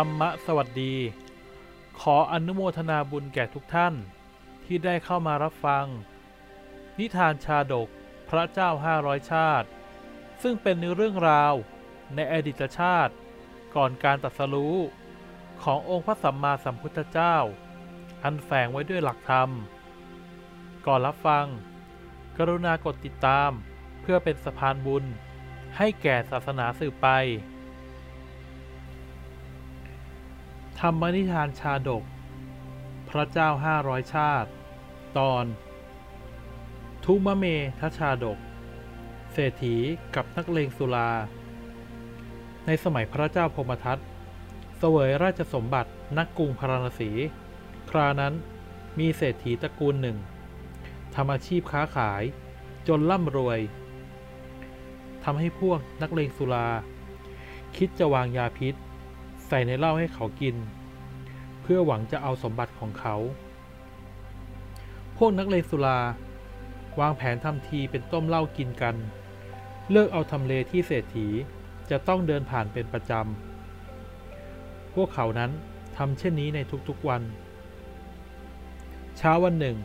ธรรมะสวัสดี ขออนุโมทนาบุญแก่ทุกท่าน ที่ได้เข้ามารับฟัง นิทานชาดกพระเจ้าห้าร้อยชาติ ซึ่งเป็นเรื่องราวในอดีตชาติ ก่อนการตรัสรู้ขององค์พระสัมมาสัมพุทธเจ้า อันแฝงไว้ด้วยหลักธรรม ก่อนรับฟัง กรุณากดติดตามเพื่อเป็นสะพานบุญให้แก่ศาสนาสืบไป ธรรมนิทานชาดก พระเจ้าห้าร้อยชาติ ตอน ทุมะเมทชาดก เศรษฐีกับนักเลงสุรา ในสมัยพระเจ้าพมทัตเสวยราชสมบัตินักกรุงพาราณสี ครานั้นมีเศรษฐีตระกูลหนึ่งทำอาชีพค้าขาย จนร่ำรวยทำให้พวกนักเลงสุรา คิดจะวางยาพิษ ใส่ในเหล้าให้เขากิน เพื่อหวังจะเอาสมบัติของเขา พวกนักเลงสุราวางแผนทำทีเป็นต้มเหล้ากินกัน เลือกเอาทำเลที่เศรษฐีจะต้องเดินผ่านเป็นประจำ พวกเขานั้นทำเช่นนี้ในทุกๆวัน เช้าวันหนึ่ง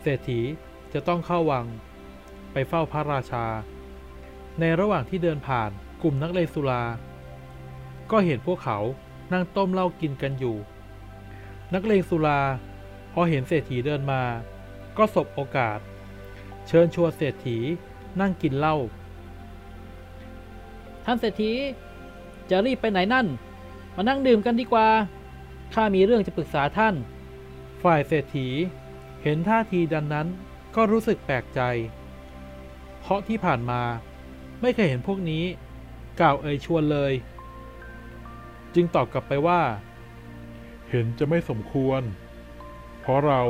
เศรษฐีจะต้องเข้าวัง ไปเฝ้าพระราชา ในระหว่างที่เดินผ่านกลุ่มนักเลงสุรา ก็เห็นพวกเขานั่งต้มเหล้ากินกันอยู่ นักเลงสุราพอเห็นเศรษฐีเดินมา ก็สบโอกาส เชิญชวนเศรษฐีนั่งกินเหล้าท่านเศรษฐีจะรีบไปไหนนั่น มานั่งดื่มกันดีกว่าข้ามีเรื่องจะปรึกษาท่าน ฝ่ายเศรษฐีเห็นท่าทีดังนั้นก็รู้สึกแปลกใจ เพราะที่ผ่านมาไม่เคยเห็นพวกนี้ กล่าวเอ่ยชวนเลย จึงตอบกลับไปว่า เห็นจะไม่สมควร เพราะเรา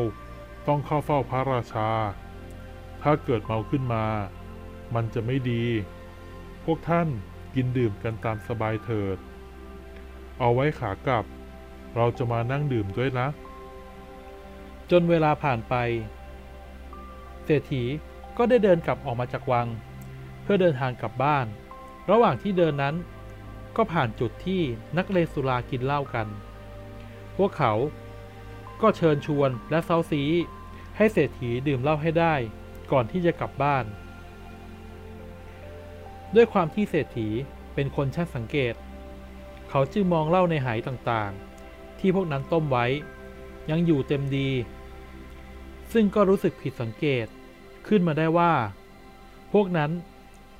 ต้องเข้าเฝ้าพระราชา ถ้าเกิดเมาขึ้นมา มันจะไม่ดี พวกท่านกินดื่มกันตามสบายเถิด เอาไว้ขากลับ เราจะมานั่งดื่มด้วยนะ จนเวลาผ่านไป เศรษฐีก็ได้เดินกลับออกมาจากวัง เพื่อเดินทางกลับบ้าน ระหว่างที่เดินนั้น ก็ผ่านจุดที่นักเลงสุรากินเหล้ากัน พวกเขาก็เชิญชวนและเซาซีให้เศรษฐีดื่มเหล้าให้ได้ก่อนที่จะกลับบ้าน ด้วยความที่เศรษฐีเป็นคนช่างสังเกต เขาจึงมองเหล้าในหายต่างๆ ที่พวกนั้นต้มไว้ ยังอยู่เต็มดี ซึ่งก็รู้สึกผิดสังเกตขึ้นมาได้ว่า พวกนั้น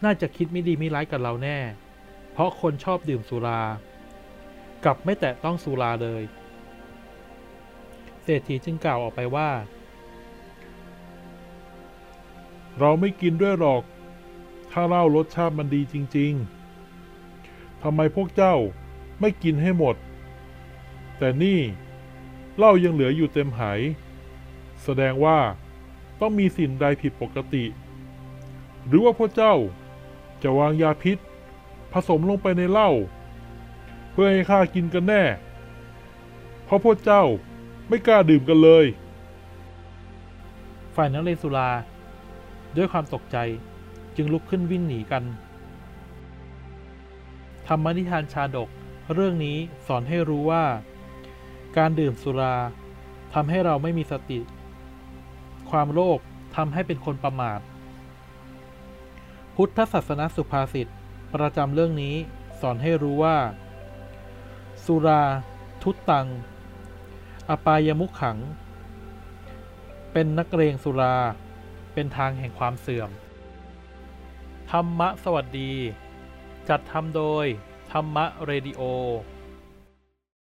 น่าจะคิดไม่ดีไม่ร้ายกับเราแน่ เพราะคนชอบดื่มสุรา กลับไม่แตะต้องสุราเลย เศรษฐีจึงกล่าวออกไปว่า เราไม่กินด้วยหรอก ถ้าเหล้ารสชาติมันดีจริง ๆทำไมพวกเจ้าไม่กินให้หมด แต่นี่เหล้ายังเหลืออยู่เต็มไหาย แสดงว่าต้องมีสิ่งใดผิดปกติ หรือว่าพวกเจ้าจะวางยาพิษ ผสมลงไปในเหล้าเพื่อให้ข้ากินกันแน่ เพราะพวกเจ้าไม่กล้าดื่มกันเลย ฝ่ายนักเลงสุรา ด้วยความตกใจจึงลุกขึ้นวิ่งหนีกัน ธรรมนิทานชาดก เรื่องนี้สอนให้รู้ว่า การดื่มสุราทำให้เราไม่มีสติ ความโลภทำให้เป็นคนประมาท พุทธศาสนาสุภาษิต ประจำเรื่องนี้สอนให้รู้ว่า สุรา ทุตตัง อปายมุขขัง เป็นนักเรงสุรา เป็นทางแห่งความเสื่อม ธรรมะสวัสดี จัดทำโดย ธรรมะเรดิโอ